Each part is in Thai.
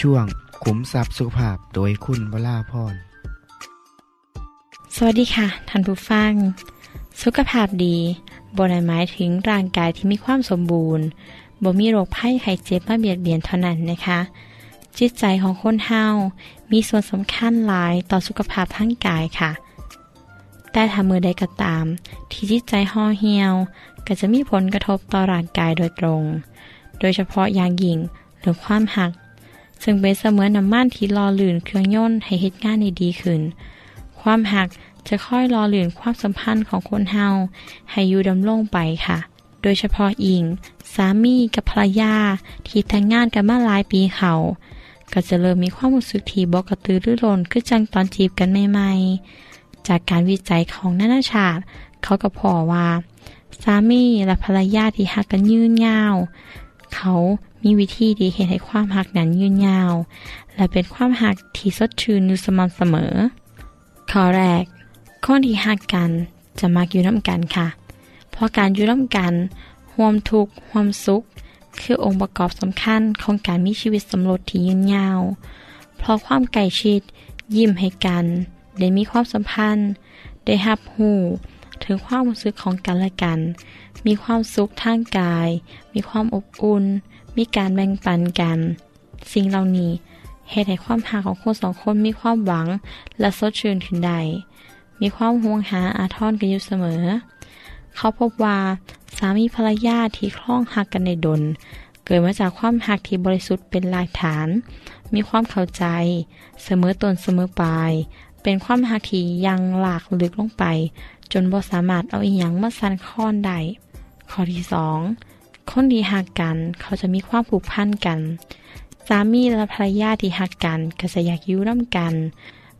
ช่วงขุมทรัพย์สุขภาพโดยคุณวราพรสวัสดีค่ะท่านผู้ฟัง สุขภาพดีบนหมายถึงร่างกายที่มีความสมบูรณ์บ่มีโรคภัยไข้เจ็บมาเบียดเบียนเท่านั้นนะคะ จิตใจของคนเฮา มีส่วนสำคัญหลายต่อสุขภาพทั้งกายค่ะ แต่ถ้ามือใดก็ตาม ที่จิตใจห่อเหี่ยว ก็จะมีผลกระทบต่อร่างกายโดยตรง โดยเฉพาะอย่างยิ่งเรื่องความหัก ซึ่งเป็นเสมือนน้ำมันที่รอลื่นเครื่องยนต์ให้เหตุงานได้ดีขึ้น ความหักจะค่อยรอหลื่นความสัมพันธ์ของคนเฮาให้อยู่ดำรงไปค่ะ โดยเฉพาะอิง สามีกับภรรยาที่แต่งงานกันมาหลายปีเขาก็จะเริ่มมีความรู้สึกที่บอกกระตือรือร้นคือจังตอนจีบกันใหม่ๆ จากการวิจัยของนานาชาติ เขาก็พอว่า สามีและภรรยาที่หักกันยืนยาว เขามีวิธีที่เห็นให้ความหักนั้นยืนยาว และเป็นความหักที่สดชื่นอยู่สม่ำเสมอ ข้อแรกคนที่หักกันจะมักอยู่น้ำกันค่ะ เพราะการอยู่น้ำกันห่วมทุกข์ห่วมสุข คือองค์ประกอบสำคัญของการมีชีวิตสมรสที่ยืนยาว เพราะความใกล้ชิด ยิ้มให้กัน ได้มีความสัมพันธ์ ได้หับหู ถึงความรู้สึกของกันและกัน มีความสุขทางกาย มีความอบอุ่น มีการแบ่งปันกัน สิ่งเหล่านี้เหตุให้ความหาของคนสองคนมีความหวังและสดชื่นขึ้นได้ มีความห่วงหาอาทรกันอยู่เสมอ เขาพบว่าสามีภรรยาที่คล้องหักกันในดน เกิดมาจากความหักที่บริสุทธิ์เป็นรากฐาน มีความเข้าใจ เสมอตนเสมอปลาย เป็นความหักที่ยังหลากลึกลงไป จนบ่สามารถเอาอีหยังมาสั่นคลอนได้ข้อที่สองคนที่หักกันเขาจะมีความผูกพันกันสามีและภรรยาที่หักกันก็จะอยากยู่ร่วมกัน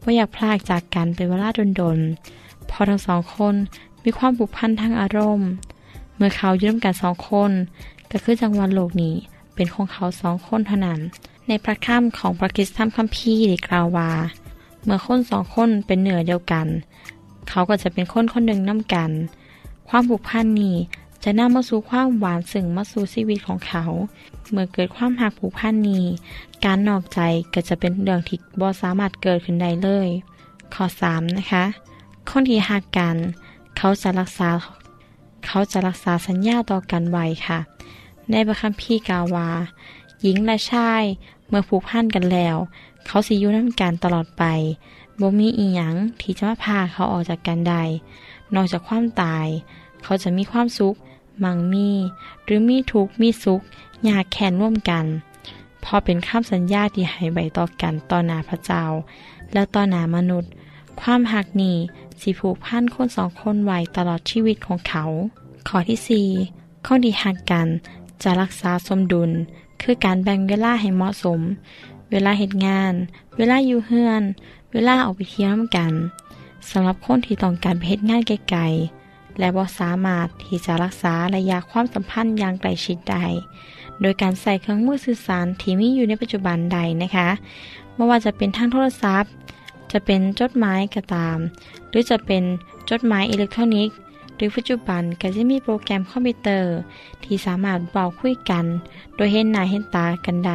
ว่าอยากพลากจากกันเป็นเวลาดนๆพอทั้งสองคนมีความผูกพันทางอารมณ์ เมื่อเขายู่มกันสองคนก็คือจังหวัดโลกนี้เป็นของเขาสองคนเท่านั้น ในพระคัมของพระคิสตัมคัมภีร์ได้กล่าวว่า เมื่อคนสองคนเป็นเหนือเดียวกัน เขาก็จะเป็นคนคนหนึ่งน้ำกัน ความผูกพันนี้จะนำมาสู่ความหวานซึ่งมาสู่ชีวิตของเขา เมื่อเกิดความหักผูกพันนี้ การนอกใจก็จะเป็นเรื่องที่บ่สามารถเกิดขึ้นได้เลย ข้อ3นะคะ คนที่หักกัน เขาจะรักษา เขาจะรักษาสัญญาต่อกันไว้ค่ะ ในพระคัมภีร์กาวา หญิงและชาย เมื่อผูกพันกันแล้ว เขาสิอยู่น้ำกันตลอดไป บ่มีอีหยังที่จะมาพาเขาออกจากกันได้นอกจากความตาย เขาจะมีความสุข มั่งมี หรือมีทุกข์มีสุขอยากแข่นร่วมกันพอเป็นคำสัญญาที่ให้ใบต่อกันต่อหนาพระเจ้า และต่อหนามนุษย์ ความหักนี้สิผูกพันคนสองคนไว้ตลอดชีวิตของเขา ข้อที่สี่คนที่หักกันจะรักษาสมดุล คือการแบ่งเวลาให้เหมาะสม เวลาเหตุงาน เวลาอยู่เฮือน เวลาออกไปเที่ยวน้ำกันสำหรับคนที่ต้องการไปเหตุงานไกลๆและบ่สามารถที่จะรักษาระยะความสัมพันธ์อย่างใกล้ชิดได้โดยการใส่เครื่องมือสื่อสารที่มีอยู่ในปัจจุบันใดนะคะไม่ว่าจะเป็นทางโทรศัพท์ จะเป็นจดหมายก็ตาม หรือจะเป็นจดหมายอิเล็กทรอนิกส์ หรือปัจจุบันก็จะมีโปรแกรมคอมพิวเตอร์ ที่สามารถเบาคุยกัน โดยเห็นหน้าเห็นตากันใด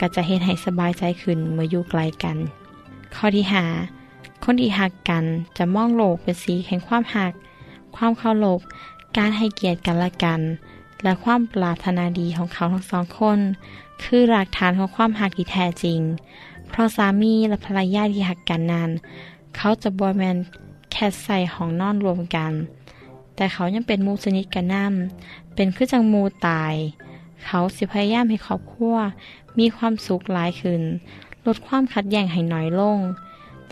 ก็จะเห็นให้สบายใจขึ้นเมื่ออยู่ไกลกัน ข้อที่หาคนที่หักกันจะมองโลกเป็นสีแห่งความหัก ความเคารพการให้เกียรติกันและกัน และความปรารถนาดีของเขาทั้งสองคน คือหลักฐานของความหักที่แท้จริง เพราะสามีและภรรยาที่หักกันนั้น เขาจะบวแมนแค่ใส่ห้องนอนรวมกัน แต่เขายังเป็นมูสนิทกันน้ำเป็นคือจังมูตาย เขาสิพยายามให้ครอบครัวมีความสุขหลายขึ้น ลดความขัดแย้งให้น้อยลง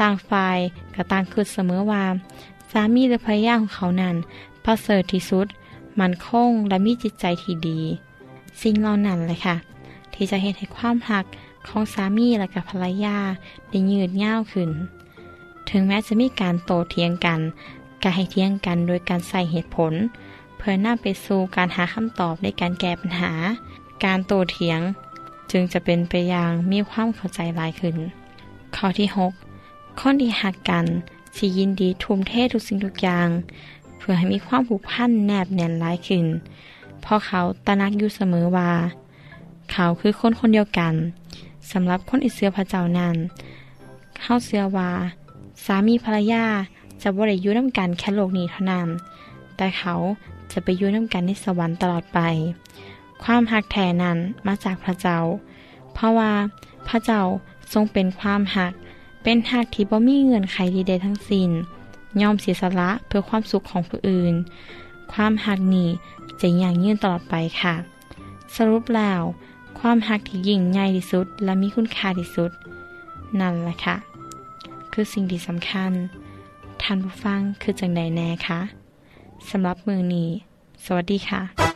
ต่างฝ่ายก็ต่างคิดเสมอว่า สามีและภรรยาของเขานั้นประเสริฐที่สุด มันคงและมีจิตใจที่ดี สิ่งเหล่านั้นเลยค่ะ ที่จะเห็นให้ความหักของสามีและกับภรรยาได้ยืดยาวขึ้น ถึงแม้จะมีการโตเถียงกันก็ให้เถียงกันโดยการใส่เหตุผล เพื่อนำไปสู่การหาคำตอบในการแก้ปัญหา การโตเถียง จึงจะเป็นไปอย่างมีความเข้าใจหลายขึ้น ข้อที่ 6 คนที่หักกันสิยินดีทุ่มเททุกสิ่งทุกอย่าง เพื่อให้มีความผูกพันแนบแน่นหลายขึ้น เพราะเขาตระหนักอยู่เสมอว่า เขาคือคนคนเดียวกันสำหรับคนอิเสือพระเจ้านั้นเข้าเสือว่า สามีภรรยาจะบ่ได้อยู่น้ำกันแค่โลกนี้เท่านั้น แต่เขาจะไปยู่น้ำกันในสวรรค์ตลอดไป ความหักแท้นั้นมาจากพระเจ้า เพราะว่าพระเจ้าทรงเป็นความหัก เป็นหักที่บ่มีเงื่อนไขใดๆทั้งสิ้นยอมเสียสละเพื่อความสุขของผู้อื่น ความหักนี้จะอย่างยืนตลอดไปค่ะ สรุปแล้ว ความหักที่ยิ่งใหญ่ที่สุด และมีคุณค่าที่สุด นั่นแหละค่ะ คือสิ่งที่สำคัญ ท่านผู้ฟังคือจังใดแน่คะสำหรับมือนี้ สวัสดีค่ะ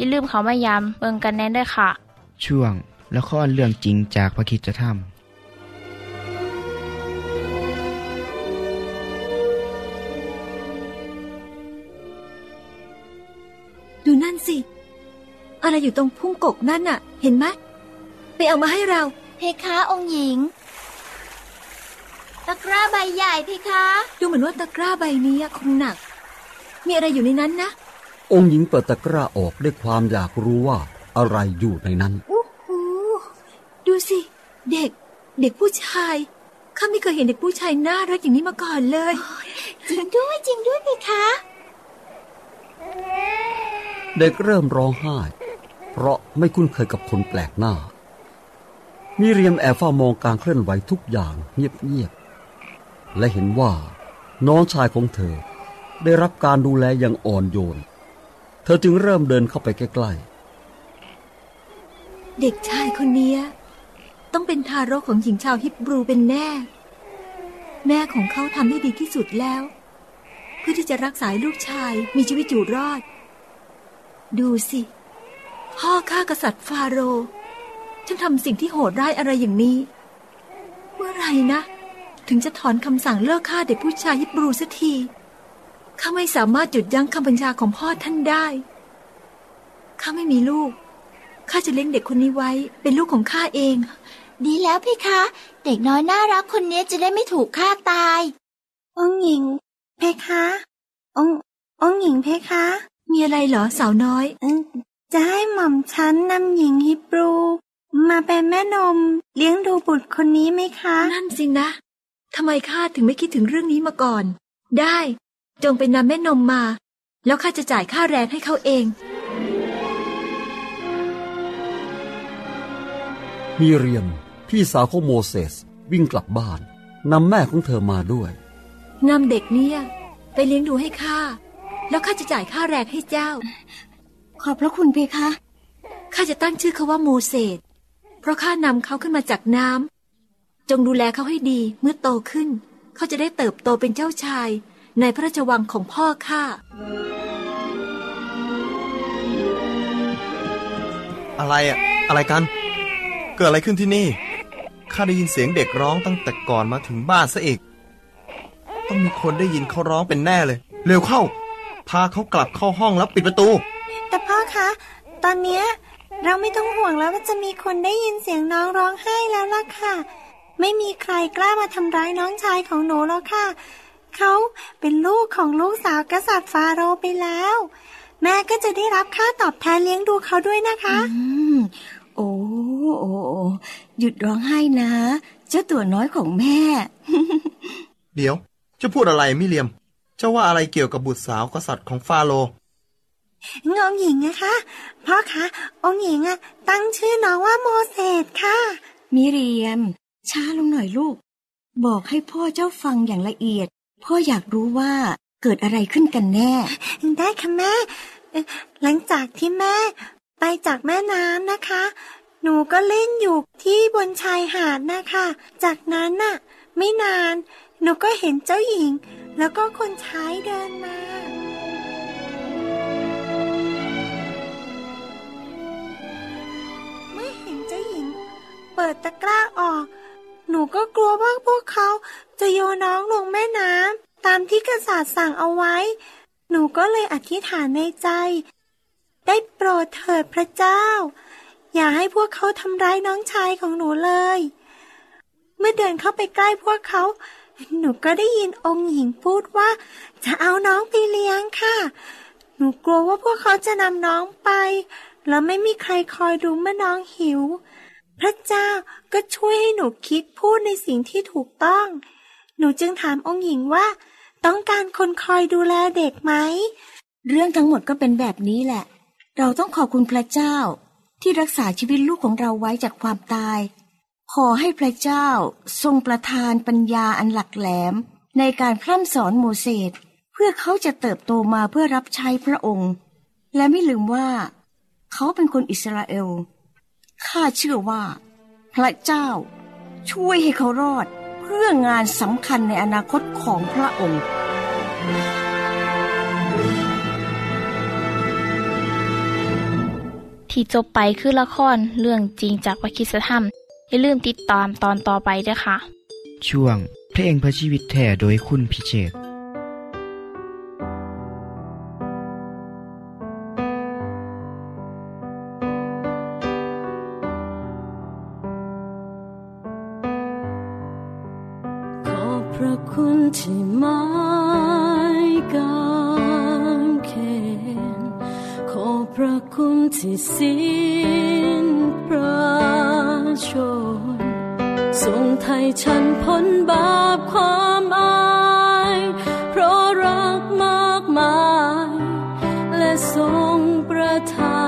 อย่าลืมเขามายามเบิงกันแน่นด้วยค่ะ ช่วงละครเรื่องจริงจากพระคิดจะทำดูนั่นสิ อะไรอยู่ตรงพุ่งกกนั่นน่ะ เห็นไหมไปเอามาให้เรา เพคะองค์หญิง ตะกร้าใบใหญ่เพคะ ดูเหมือนว่าตะกร้าใบนี้คงหนัก มีอะไรอยู่ในนั้นนะ องค์หญิงเปิดตะกร้าออกด้วยความอยากรู้ว่าอะไรอยู่ในนั้น โอ้โห ดูสิ เด็ก เด็กผู้ชาย ข้าไม่เคยเห็นเด็กผู้ชายน่ารักอย่างนี้มาก่อนเลย จริงด้วยจริงด้วยเพคะ เด็กเริ่มร้องไห้ เพราะไม่คุ้นเคยกับคนแปลกหน้า มิเรียมแอบเฝ้ามองการเคลื่อนไหวทุกอย่างเงียบๆ และเห็นว่า น้องชายของเธอได้รับการดูแลอย่างอ่อนโยน เธอจึงเริ่มเดินเข้าไปใกล้เด็กชายคนนี้ต้องเป็นทารกของหญิงชาวฮิบรูเป็นแน่ แม่ของเขาทำให้ดีที่สุดแล้ว เพื่อที่จะรักษาลูกชายมีชีวิตอยู่รอด ดูสิ พ่อข้ากษัตริย์ฟาโรห์ฉันทำสิ่งที่โหดร้ายอะไรอย่างนี้ เมื่อไหรนะ ถึงจะถอนคำสั่งเลิกฆ่าเด็กผู้ชายฮิบรูสักที ข้าไม่สามารถหยุดยั้งคำบัญชาของพ่อท่านได้ ข้าไม่มีลูก ข้าจะเลี้ยงเด็กคนนี้ไว้ เป็นลูกของข้าเอง ดีแล้วเพคะ เด็กน้อยน่ารักคนนี้จะได้ไม่ถูกฆ่าตาย องค์หญิง เพคะ องค์องค์หญิงเพคะ มีอะไรเหรอสาวน้อยอืมจะให้หม่อมฉันนำหญิงฮิบรู มาเป็นแม่นม เลี้ยงดูบุตรคนนี้ไหมคะ นั่นสินะทำไมข้าถึงไม่คิดถึงเรื่องนี้มาก่อน ได้ จงไปนำแม่นมมา แล้วข้าจะจ่ายค่าแรงให้เขาเอง มีเรียม พี่สาวของโมเสสวิ่งกลับบ้านนำแม่ของเธอมาด้วยนำเด็กเนี่ย ไปเลี้ยงดูให้ข้าแล้วข้าจะจ่ายค่าแรงให้เจ้า ขอบพระคุณเพคะข้าจะตั้งชื่อเขาว่าโมเสสเพราะข้านำเขาขึ้นมาจากน้ำจงดูแลเขาให้ดีเมื่อโตขึ้น เขาจะได้เติบโตเป็นเจ้าชาย ในพระราชวังของพ่อข้าอะไรอะอะไรกัน เกิดอะไรขึ้นที่นี่ข้าได้ยินเสียงเด็กร้องตั้งแต่ก่อนมาถึงบ้านซะอีก ต้องมีคนได้ยินเขาร้องเป็นแน่เลย เร็วเข้า พาเขากลับเข้าห้องแล้วปิดประตู แต่พ่อคะ ตอนเนี้ยเราไม่ต้องห่วงแล้วว่าจะมีคนได้ยินเสียงน้องร้องไห้แล้วล่ะค่ะ ไม่มีใครกล้ามาทำร้ายน้องชายของหนูแล้วค่ะ เขาเป็นลูกของลูกสาวกษัตริย์ฟาโรห์ไปแล้ว แม่ก็จะได้รับค่าตอบแทนเลี้ยงดูเขาด้วยนะคะอืมโอ้โอ้โอ้หยุดร้องไห้นะ เจ้าตัวน้อยของแม่ เดี๋ยว จะพูดอะไรมิเลียมเจ้าว่าอะไรเกี่ยวกับบุตรสาวกษัตริย์ของฟาโรห์งองหญิงนะคะพ่อคะองค์หญิงอะตั้งชื่อน้องว่าโมเสสค่ะ มิเรียม ช้าลงหน่อยลูก บอกให้พ่อเจ้าฟังอย่างละเอียด พ่ออยากรู้ว่าเกิดอะไรขึ้นกันแน่ ได้ค่ะแม่ หลังจากที่แม่ ไปจากแม่น้ำนะคะ หนูก็เล่นอยู่ที่บนชายหาดนะคะ จากนั้นน่ะ ไม่นาน หนูก็เห็นเจ้าหญิง แล้วก็คนใช้เดินมา เมื่อเห็นเจ้าหญิง เปิดตะกร้าออก หนูก็กลัวว่าพวกเขาจะโยน้องลงแม่น้ำตามที่กษัตริย์สั่งเอาไว้ หนูก็เลยอธิษฐานในใจ ได้โปรดเถิดพระเจ้า อย่าให้พวกเขาทำร้ายน้องชายของหนูเลย เมื่อเดินเข้าไปใกล้พวกเขา หนูก็ได้ยินองค์หญิงพูดว่า จะเอาน้องไปเลี้ยงค่ะ หนูกลัวว่าพวกเขาจะนำน้องไป แล้วไม่มีใครคอยดูเมื่อน้องหิว พระเจ้าก็ช่วยให้หนูคิดพูดในสิ่งที่ถูกต้อง หนูจึงถามองค์หญิงว่า ต้องการคนคอยดูแลเด็กไหม เรื่องทั้งหมดก็เป็นแบบนี้แหละ เราต้องขอบคุณพระเจ้า ที่รักษาชีวิตลูกของเราไว้จากความตาย ขอให้พระเจ้าทรงประทานปัญญาอันหลักแหลม ในการพร่ำสอนโมเสสเพื่อเขาจะเติบโตมาเพื่อรับใช้พระองค์ และไม่ลืมว่า เขาเป็นคนอิสราเอล ข้าเชื่อว่า พระเจ้าช่วยให้เขารอดเพื่องานสำคัญในอนาคตของพระองค์ที่จบไปคือละครเรื่องจริงจากวิคิสธรรม อย่าลืมติดตามตอนต่อไปด้วยค่ะ ช่วงเพลงเพื่อชีวิตแท่โดยคุณพิเชษ คุณที่ไม้กางเขนขอบพระคุณที่สิ้นประชนทรงไทยฉันพ้นบาปความอายเพราะรักมากมาย และทรงประทาน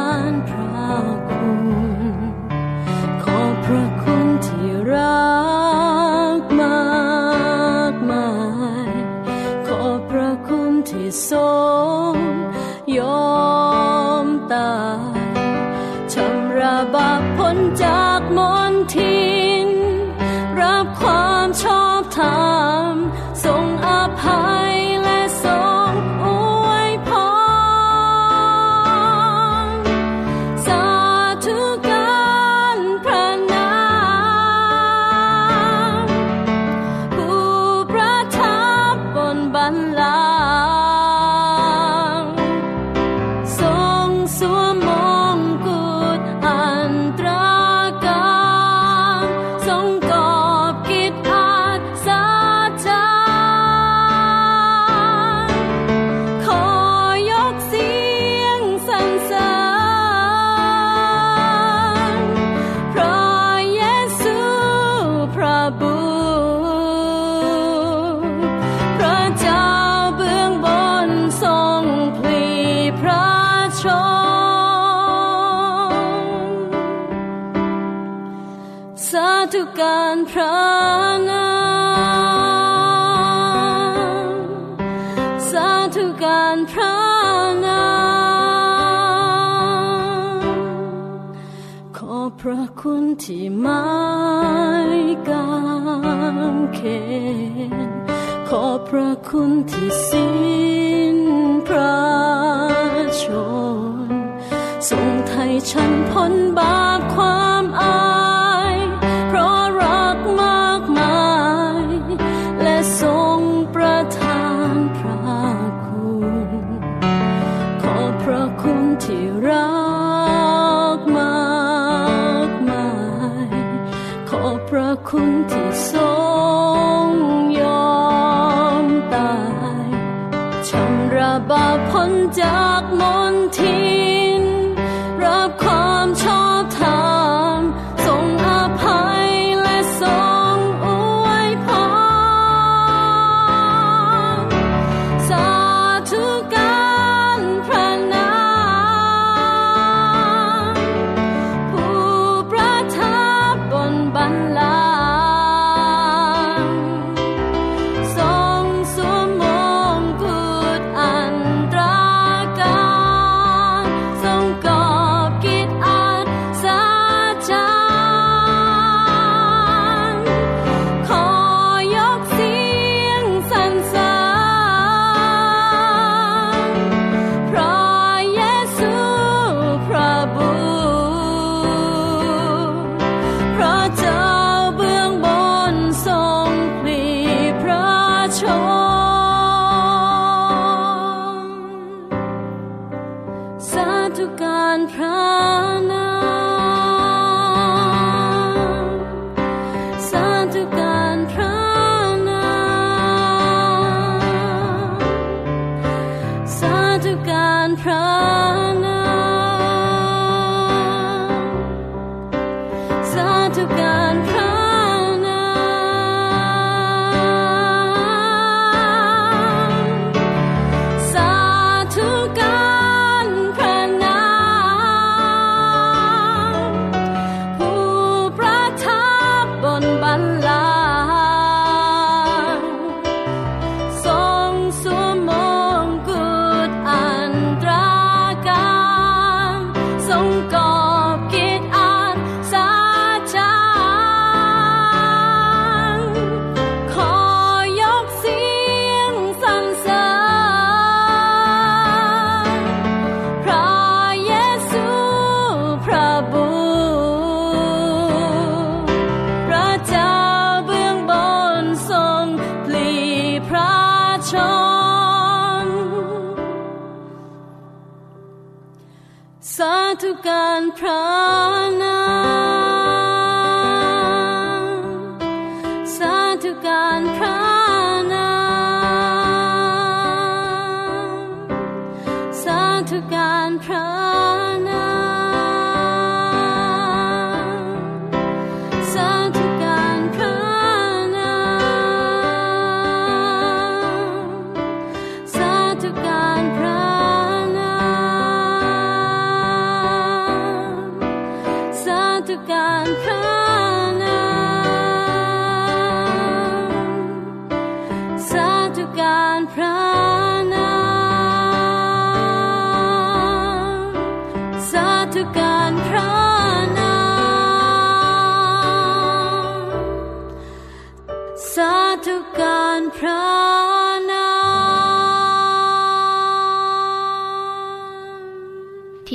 ขอพระคุณที่ไม่กางเขนขอพระคุณที่สิ้นพระชนทรงไทยฉันพ้นบาป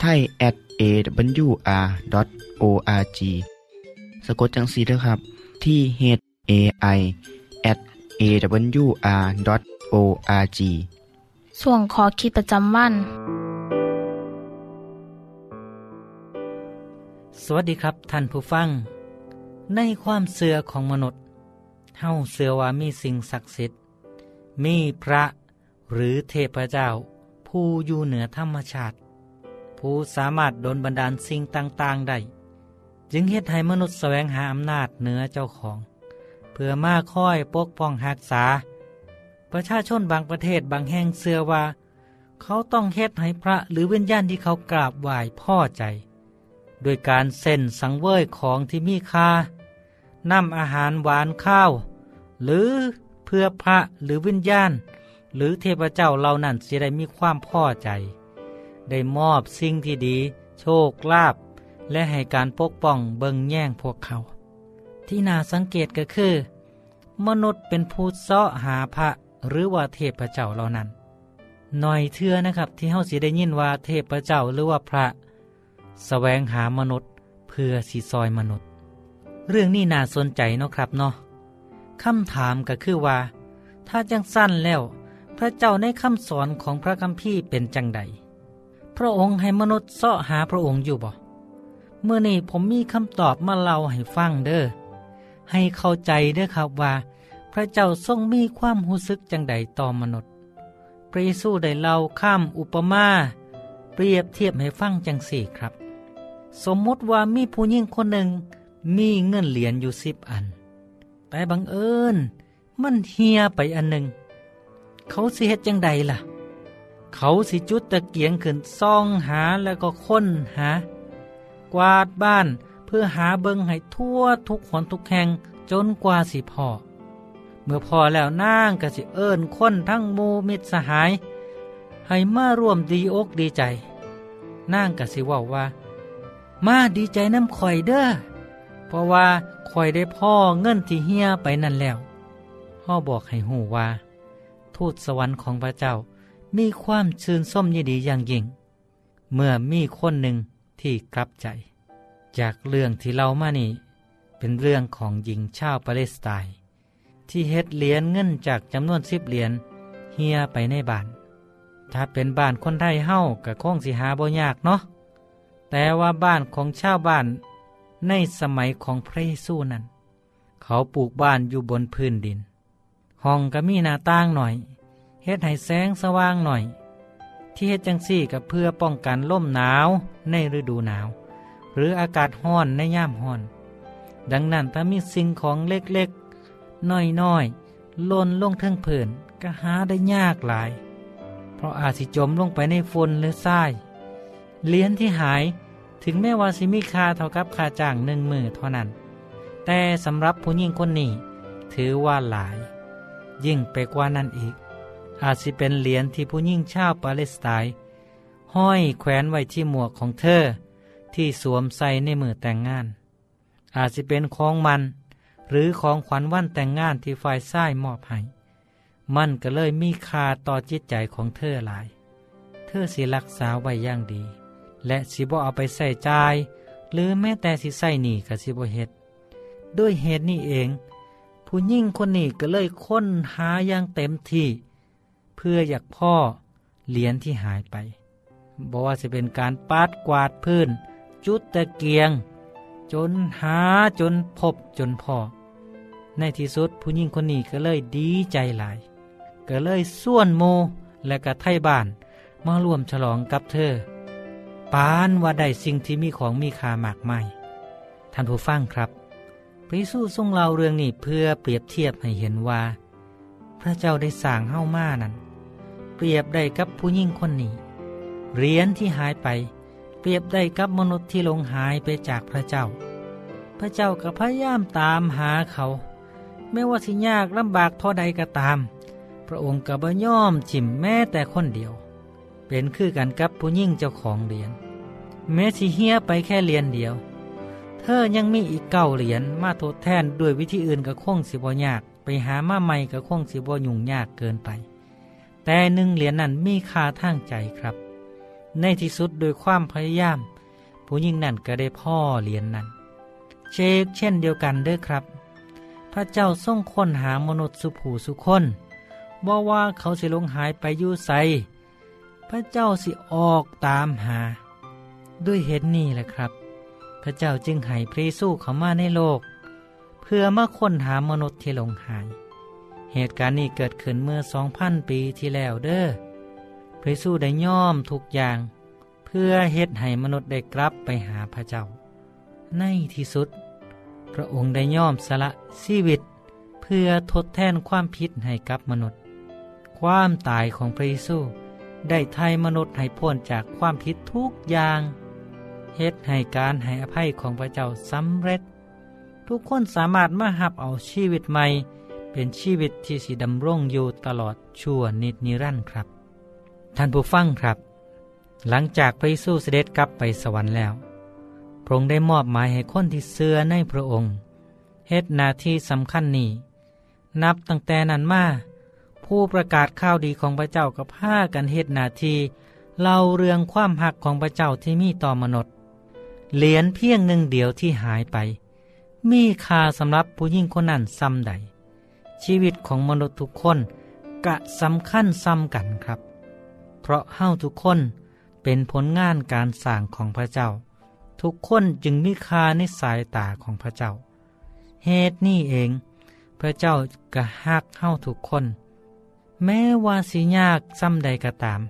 ไทย at awr.org สะกดจังสีด้วยครับ ที่ h a i at awr.org ส่วนขอคิดประจำวัน สวัสดีครับท่านผู้ฟัง ในความเสื่อของมนุษย์เฮาเสื่อว่ามีสิ่งศักดิ์สิทธิ์ มีพระหรือเทพเจ้า ผู้อยู่เหนือธรรมชาติ ผู้สามารถดลบันดาลสิ่งต่างๆได้ จึงเฮ็ดให้มนุษย์แสวงหาอำนาจเหนือเจ้าของ เพื่อมาค่อยปกป้องรักษา ประชาชนบางประเทศบางแห่งเสื่อว่า เขาต้องเฮ็ดให้พระหรือวิญญาณที่เขากราบไหว้พ่อใจ โดยการเส้นสังเวยของที่มีค่านำอาหารหวานข้าว หรือเพื่อพระหรือวิญญาณ หรือเทพเจ้าเหล่านั้นจะได้มีความพ่อใจ ได้มอบสิ่งที่ดี โชคลาภและให้การปกป้องเบิงแย่งพวกเขา ที่น่าสังเกตก็คือ มนุษย์เป็นผู้เสาะหาพระหรือว่าเทพเจ้าเหล่านั้นหน่อยเทื่อนะครับที่เฮาสิได้ยินว่าเทพเจ้าหรือว่าพระสแสวงหามนุษย์เพื่อสีซอยมนุษย์ เรื่องนี้น่าสนใจเนาะครับเนาะคำถามก็คือว่า ถ้าจังสั้นแล้ว พระเจ้าในคำสอนของพระคัมภีร์เป็นจังใด พระองค์ให้มนุษย์เสาะหาพระองค์อยู่บ่เมื่อนี้ผมมีคำตอบมาเล่าให้ฟังเด้อให้เข้าใจเด้อครับว่า พระเจ้าทรงมีความรู้สึกจังใดต่อมนุษย์พระเยซูได้เล่าข้ามอุปมา เปรียบเทียบให้ฟังจังสี่ครับ สมมติว่ามีผู้หญิงคนหนึ่งมีเงินเหรียญอยู่สิบอัน แต่บังเอิญมันเฮียไปอันหนึ่ง เขาสิเฮ็ดจังใดล่ะ เขาสิจุดตะเกียงขึ้นซ่องหาแล้วก็ค้นหา กวาดบ้านเพื่อหาเบิงให้ทั่วทุกหนทุกแห่งจนกว่าสิพอ เมื่อพอแล้วนางก็สิเอิ้นคนทั้งมูมิตรสหาย ให้มาร่วมดีอกดีใจนางก็สิว่าว่า มาดีใจน้ำข่อยเด้อเพราะว่าข่อยได้พ่อเงินที่เฮียไปนั่นแล้วพ่อบอกให้หูว่า ทูตสวรรค์ของพระเจ้า มีความชื่นส้มยินดีอย่างยิ่ง เมื่อมีคนหนึ่งที่กลับใจ จากเรื่องที่เรามานี่ เป็นเรื่องของหญิงชาวปาเลสไตน์ที่เฮ็ดเหรียญเงินจากจำนวนสิบเหรียญเฮียไปในบ้าน ถ้าเป็นบ้านคนไทยเฮ้ากับคงสิหาบ่ยากเนาะแต่ว่าบ้านของชาวบ้านในสมัยของพระเยซูนั้น เขาปลูกบ้านอยู่บนพื้นดิน ห้องก็มีหน้าต่างหน่อย ฮ็ดให้แสงสว่างหน่อย ที่เฮ็ดจังซี่ก็เพื่อป้องกันลมหนาวในฤดูหนาว หรืออากาศห้อนในยามห้อน ดังนั้นถ้ามีสิ่งของเล็กๆน้อยๆล่นลงเทิงเผินก็หาได้ยากหลาย เพราะอาจสิจมลงไปในฝนหรือทรายเหรียญที่หายถึงแม้ว่าสิมีค่าเท่ากับค่าจ้างหนึ่งมือเท่านั้น แต่สำหรับผู้หญิงคนนี้ถือว่าหลาย ยิ่งไปกว่านั้นอีก อาจสิเป็นเหรียญที่ผู้หญิงชาวปาเลสไตน์ห้อยแขวนไว้ที่หมวกของเธอ ที่สวมใส่ในมือแต่งงาน อาจสิเป็นของมัน หรือของขวัญวันแต่งงานที่ฝ่ายซ้ายมอบให้มันก็เลยมีคาต่อจิตใจของเธอหลาย เธอสิรักษาไว้อย่างดี และสิบ่เอาไปใส่ใจายหรือแม้แต่สิใส่หนีกับสิบ่เฮ็ดด้วยเหตุนี้เอง ผู้ยิ่งคนนี้ก็เลยค้นหาอย่างเต็มที่ เพื่ออยากพ่อเหรียญที่หายไปบอกว่าจะเป็นการปาดกวาดพื้น จุดตะเกียง จนหาจนพบจนพอ ในที่สุดผู้หญิงคนนี้ก็เลยดีใจหลาย ก็เลยส่วนโมและก็ไทยบ้านมาร่วมฉลองกับเธอ ปานว่าได้สิ่งที่มีของมีค่ามากมายท่านผู้ฟังครับ พระเยซูทรงเล่าเรื่องนี้เพื่อเปรียบเทียบให้เห็นว่า พระเจ้าได้สร้างเฮ้ามานั้น เปรียบได้กับผู้หญิงคนนี้เหรียญที่หายไป เปรียบได้กับมนุษย์ที่ลงหายไปจากพระเจ้า พระเจ้าก็พยายามตามหาเขา ไม่ว่าสิยากลำบากเท่าใดก็ตาม พระองค์ก็บ่ย่อมจิมแม้แต่คนเดียว เป็นคือกันกับผู้ยิ่งเจ้าของเหรียญแม้สิเฮียไปแค่เหรียญเดียว เธอยังมีอีกเก้าเหรียญมาทดแทนด้วยวิธีอื่นก็คงสิบ่ยาก ไปหามาใหม่ก็คงสิบ่ยุ่งยากเกินไป แต่หนึ่งเหรียญนั้นมีค่าทางใจครับ ในที่สุดโดยความพยายาม ผู้ยิ่งนั่นก็ได้พ่อเหรียญนั้น เชกเช่นเดียวกันเด้อครับ พระเจ้าทรงค้นหามนุษย์สุผูสุคนบ่ว่าเขาสิลงหายไปยู่ใสพระเจ้าสิออกตามหา ด้วยเหตุนี้แหละครับ พระเจ้าจึงให้พระเยซูเข้ามาในโลก เพื่อมาค้นหามนุษย์ที่หลงหาย เหตุการณ์นี้เกิดขึ้นเมื่อสองพันปีที่แล้วเด้อพระสู้ได้ย่อมทุกอย่าง เพื่อเฮ็ดให้มนุษย์ได้กลับไปหาพระเจ้า ในที่สุด พระองค์ได้ย่อมสละชีวิต เพื่อทดแทนความผิดให้กับมนุษย์ ความตายของพระเยซูได้ไทยมนุษย์ให้พ้นจากความผิดทุกอย่างเฮ็ดให้การให้อภัยของพระเจ้าสำเร็จ ทุกคนสามารถมาหับเอาชีวิตใหม่ เป็นชีวิตที่สิดำรงอยู่ตลอดชั่วนิดนิรันดร์ครับ ท่านผู้ฟังครับ หลังจากพระเยซูเสด็จกลับไปสวรรค์แล้ว พระองค์ได้มอบหมายให้คนที่เสื่อในพระองค์เฮ็ดนาที่สำคัญนี้ นับตั้งแต่นั้นมาผู้ประกาศข่าวดีของพระเจ้ากับผ้ากันเฮ็ดนาทีเล่าเรื่องความหักของพระเจ้าที่มีต่อมนุษย์ เหรียญเพียงหนึ่งเดียวที่หายไป มีค่าสำหรับผู้ยิ่งคนนั้นซ้ำใด ชีวิตของมนุษย์ทุกคนกะสำคัญซ้ำกันครับ เพราะเฮ้าทุกคนเป็นผลงานการสร้างของพระเจ้า ทุกคนจึงมีค่าในสายตาของพระเจ้า เหตุนี้เอง พระเจ้ากะฮักเฮ้าทุกคน แม้ว่าสิยากซ้ำใดก็ตาม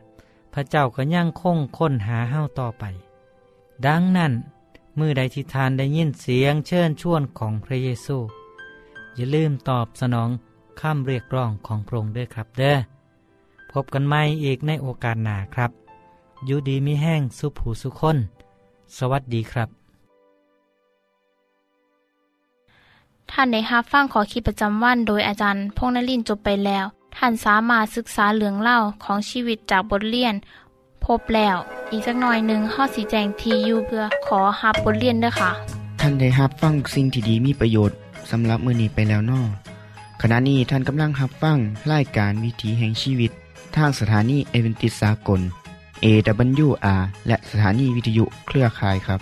พระเจ้าก็ยังคงค้นหาเฮ้าต่อไป ดังนั้นมือใดที่ทานได้ยินเสียงเชิญชวนของพระเยซู อย่าลืมตอบสนองคำเรียกร้องของพระองค์ด้วยครับเด้อพบกันใหม่อีกในโอกาสหน้าครับอยู่ดีมีแห้งสุผูสุคน สวัสดีครับ ท่านได้รับฟังขอคิดประจำวันโดยอาจารย์พงนลินจบไปแล้ว ท่านสามารถศึกษาเหลืองเล่าของชีวิตจากบทเรียน พบแล้ว อีกสักหน่อยหนึ่งข้อสีแจงทียูเพื่อขอฮับบทเรียนด้วยค่ะ ท่านได้รับฟังสิ่งที่ดีมีประโยชน์ สำหรับมือนีไปแล้วนอขณะนี้ท่านกำลังรับฟังรายการวิถีแห่งชีวิต ทางสถานีเอเวนติสากล AWR และสถานีวิทยุเครือข่ายครับ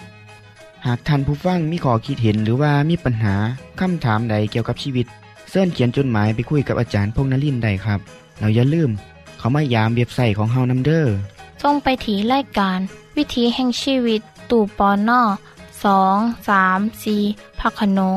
หากท่านผู้ฟังมีข้อคิดเห็นหรือว่ามีปัญหาคำถามใดเกี่ยวกับชีวิตเสินเขียนจดหมายไปคุยกับอาจารย์พงนลินได้ครับ เราอย่าลืม เขามายามเว็บไซต์ของเฮานัมเดอร์ส่งไปถีรายการ วิถีแห่งชีวิต ตู่ปอนนอสองสามสีพักขนง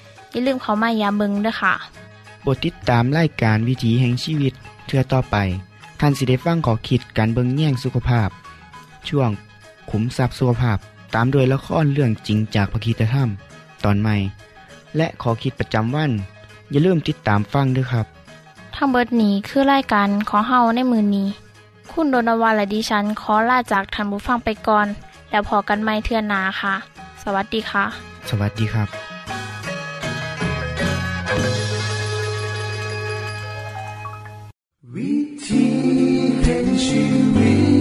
อย่าลืมเขามายามเบิงด้วยค่ะบทติดตามไล่การวิถีแห่งชีวิตเทือต่อไปท่านสิได้ฟังขอคิดการเบิงแย่งสุขภาพ ช่วงขุมทรัพย์สุขภาพตามโดยละครเรื่องจริงจากพระคีตธรรม ตอนใหม่ และขอคิดประจำวัน อย่าลืมติดตามฟังด้วยครับ ทั้งเบิดนี้คือรายการของเฮาในมือนี้ คุณโดนวาและดิฉันขอลาจากทันบุฟังไปก่อน แล้วพอกันไม่เทื่อนนาค่ะ สวัสดีค่ะ สวัสดีครับ ที่เห็นชีวิต